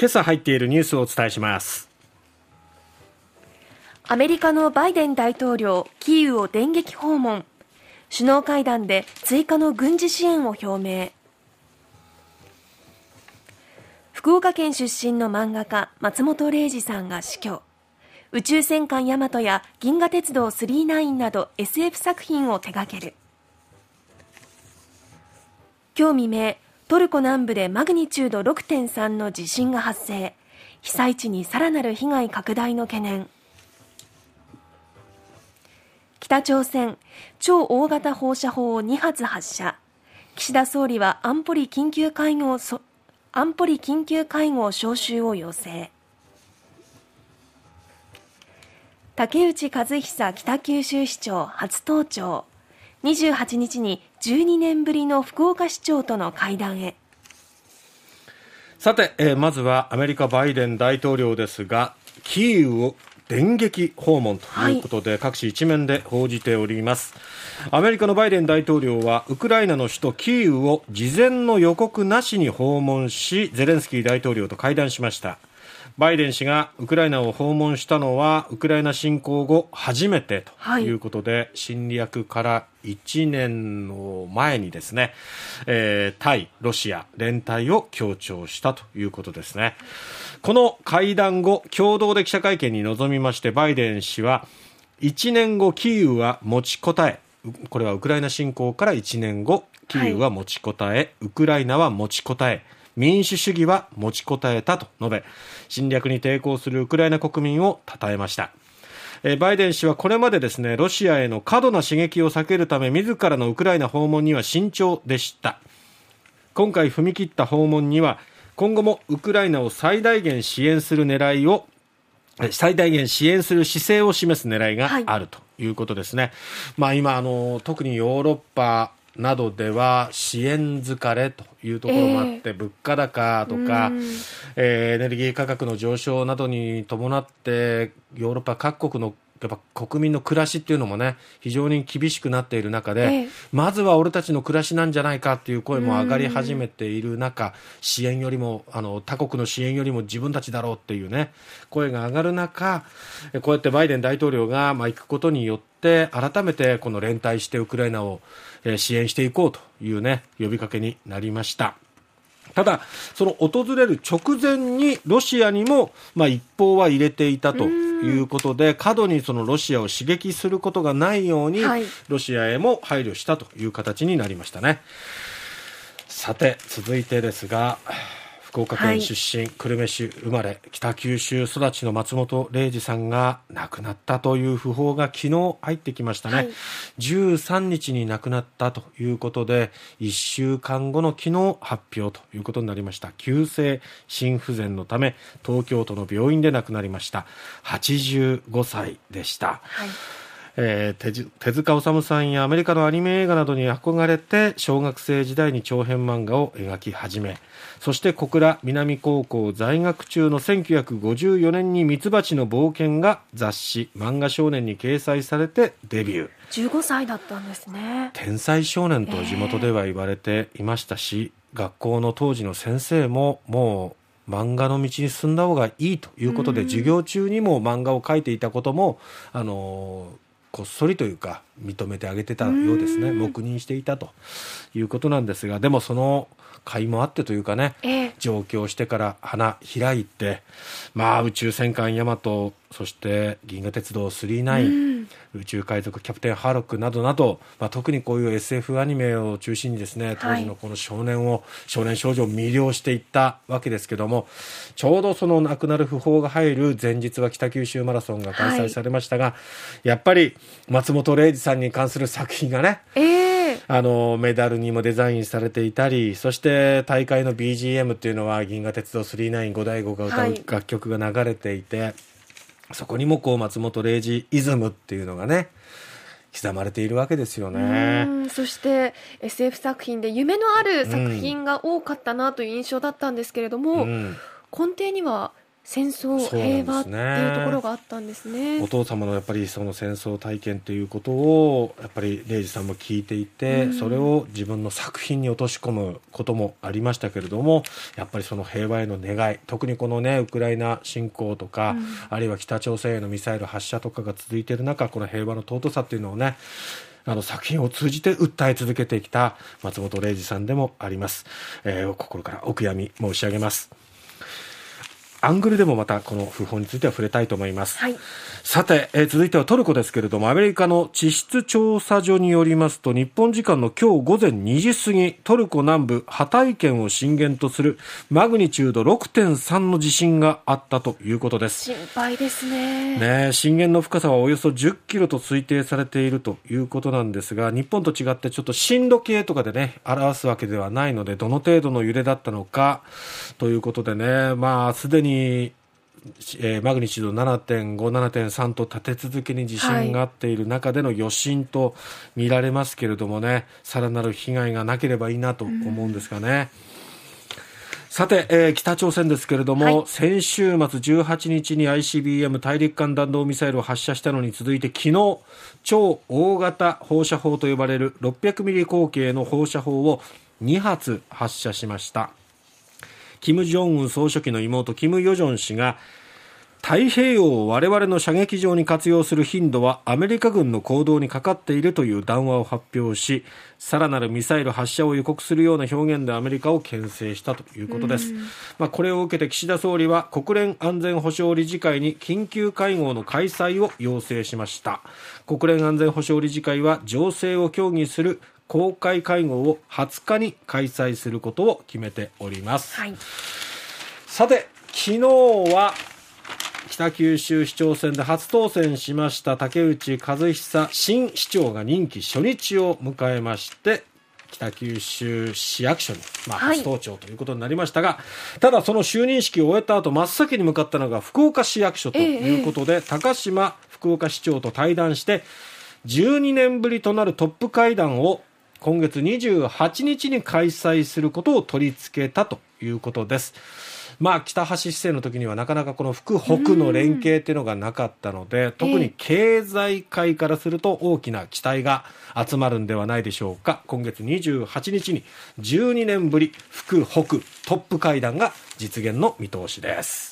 今朝入っているニュースをお伝えします。アメリカのバイデン大統領キーウを電撃訪問。首脳会談で追加の軍事支援を表明。福岡県出身の漫画家松本零士さんが死去。宇宙戦艦ヤマトや銀河鉄道999など SF 作品を手掛ける。今日未明トルコ南部でマグニチュード6.3の地震が発生。被災地にさらなる被害拡大の懸念。北朝鮮超大型放射砲を2発発射。岸田総理は安保理緊急会合安保理緊急会合招集を要請。竹内和久北九州市長初登庁。28日に12年ぶりの福岡市長との会談へ。さて、えー、まずはアメリカバイデン大統領ですがキーウを電撃訪問ということで、はい、各紙一面で報じております。アメリカのバイデン大統領はウクライナの首都キーウを事前の予告なしに訪問しゼレンスキー大統領と会談しましたバイデン氏がウクライナを訪問したのはウクライナ侵攻後初めてということで、はい、侵略から1年の前にですね、えー、対ロシア連帯を強調したということですね。この会談後、共同で記者会見に臨みまして、バイデン氏は、1年後、キーウは持ちこたえ、これはウクライナ侵攻から1年後、キーウは持ちこたえ、はい、ウクライナは持ちこたえ、民主主義は持ちこたえたと述べ、侵略に抵抗するウクライナ国民を称えました。バイデン氏はこれまでですね、ロシアへの過度な刺激を避けるため、自らのウクライナ訪問には慎重でした。今回踏み切った訪問には、今後もウクライナを最大限支援する狙いを最大限支援する姿勢を示す狙いがあるということですね。はい、まあ今あの特にヨーロッパなどでは支援疲れというところもあって、えー、物価高とか、えー、エネルギー価格の上昇などに伴ってヨーロッパ各国のやっぱ国民の暮らしっていうのもね非常に厳しくなっている中で、ええ、まずは俺たちの暮らしなんじゃないかっていう声も上がり始めている中支援よりもあの他国の支援よりも自分たちだろうっていうね声が上がる中こうやってバイデン大統領が、まあ、行くことによって改めてこの連帯してウクライナを支援していこうというね呼びかけになりました。ただ、その訪れる直前にロシアにも、まあ、一報は入れていたということで、過度にそのロシアを刺激することがないように、はい、ロシアへも配慮したという形になりましたね。さて、続いてですが、福岡県出身、はい、久留米市生まれ北九州育ちの松本零士さんが亡くなったという訃報が昨日入ってきましたね、はい、13日に亡くなったということで1週間後の昨日発表ということになりました。急性心不全のため東京都の病院で亡くなりました。85歳でした、はいえー、手塚治虫さんやアメリカのアニメ映画などに憧れて小学生時代に長編漫画を描き始めそして小倉南高校在学中の1954年に「ミツバチの冒険」が雑誌「漫画少年」に掲載されてデビュー。15歳だったんですね。天才少年と地元では言われていましたし、えー、学校の当時の先生ももう漫画の道に進んだ方がいいということで、授業中にも漫画を描いていたこともあのこっそりというか認めてあげてたようですね。黙認していたということなんですがでもその甲斐もあってというかね、えー、上京してから花開いて、まあ、宇宙戦艦ヤマトそして銀河鉄道999、うん、宇宙海賊キャプテンハーロックなどなど、まあ、特にこういう SF アニメを中心にですね当時のこの少年を、はい、少年少女を魅了していったわけですけどもちょうどその亡くなる訃報が入る前日は北九州マラソンが開催されましたが、はい、やっぱり松本零士さんに関する作品がね、えーあのメダルにもデザインされていたりそして大会の BGM っていうのは「銀河鉄道999」五大悟が歌う楽曲が流れていて、はい、そこにもこう松本零士イズムっていうのがね刻まれているわけですよね。そして SF 作品で夢のある作品が多かったなという印象だったんですけれども、うん、根底には戦争、平和っていうところがあったんですね。お父様のやっぱりその戦争体験っていうことをやっぱり礼二さんも聞いていて、うん、それを自分の作品に落とし込むこともありましたけれどもやっぱりその平和への願い特にこのねウクライナ侵攻とか、うん、あるいは北朝鮮へのミサイル発射とかが続いている中この平和の尊さっていうのをねあの作品を通じて訴え続けてきた松本零士さんでもあります、えー、心からお悔やみ申し上げますアングルでもまたこの訃報については触れたいと思います。はい、さて、えー、続いてはトルコですけれども、アメリカの地質調査所によりますと、日本時間の今日午前2時過ぎ、トルコ南部ハタイ県を震源とするマグニチュード6.3の地震があったということです。心配ですね。ね震源の深さはおよそ10キロと推定されているということなんですが、日本と違ってちょっと震度計とかでね、表すわけではないので、どの程度の揺れだったのかということでね、まあ、すでにに、えー、マグニチュード7.5、7.3と立て続けに地震があっている中での余震と見られますけれどもね、さらなる被害がなければいいなと思うんですがね。さて、えー、北朝鮮ですけれども、はい、先週末18日に ICBM 大陸間弾道ミサイルを発射したのに続いて昨日超大型放射砲と呼ばれる600ミリ口径の放射砲を2発発射しました金正恩総書記の妹金与正氏が太平洋を我々の射撃場に活用する頻度はアメリカ軍の行動にかかっているという談話を発表しさらなるミサイル発射を予告するような表現でアメリカを牽制したということです、まあ、これを受けて岸田総理は国連安全保障理事会に緊急会合の開催を要請しました。国連安全保障理事会は情勢を協議する公開会合を20日に開催することを決めております、はい、さて昨日は北九州市長選で初当選しました竹内和久新市長が任期初日を迎えまして北九州市役所に、まあ、初登庁ということになりましたが、はい、ただその就任式を終えた後真っ先に向かったのが福岡市役所ということで、ええ、高島福岡市長と対談して12年ぶりとなるトップ会談を今月28日に開催することを取り付けたということです。まあ、北橋市政の時にはなかなかこの福北の連携っていうのがなかったので、特に経済界からすると大きな期待が集まるんではないでしょうか。今月28日に12年ぶり福北トップ会談が実現の見通しです。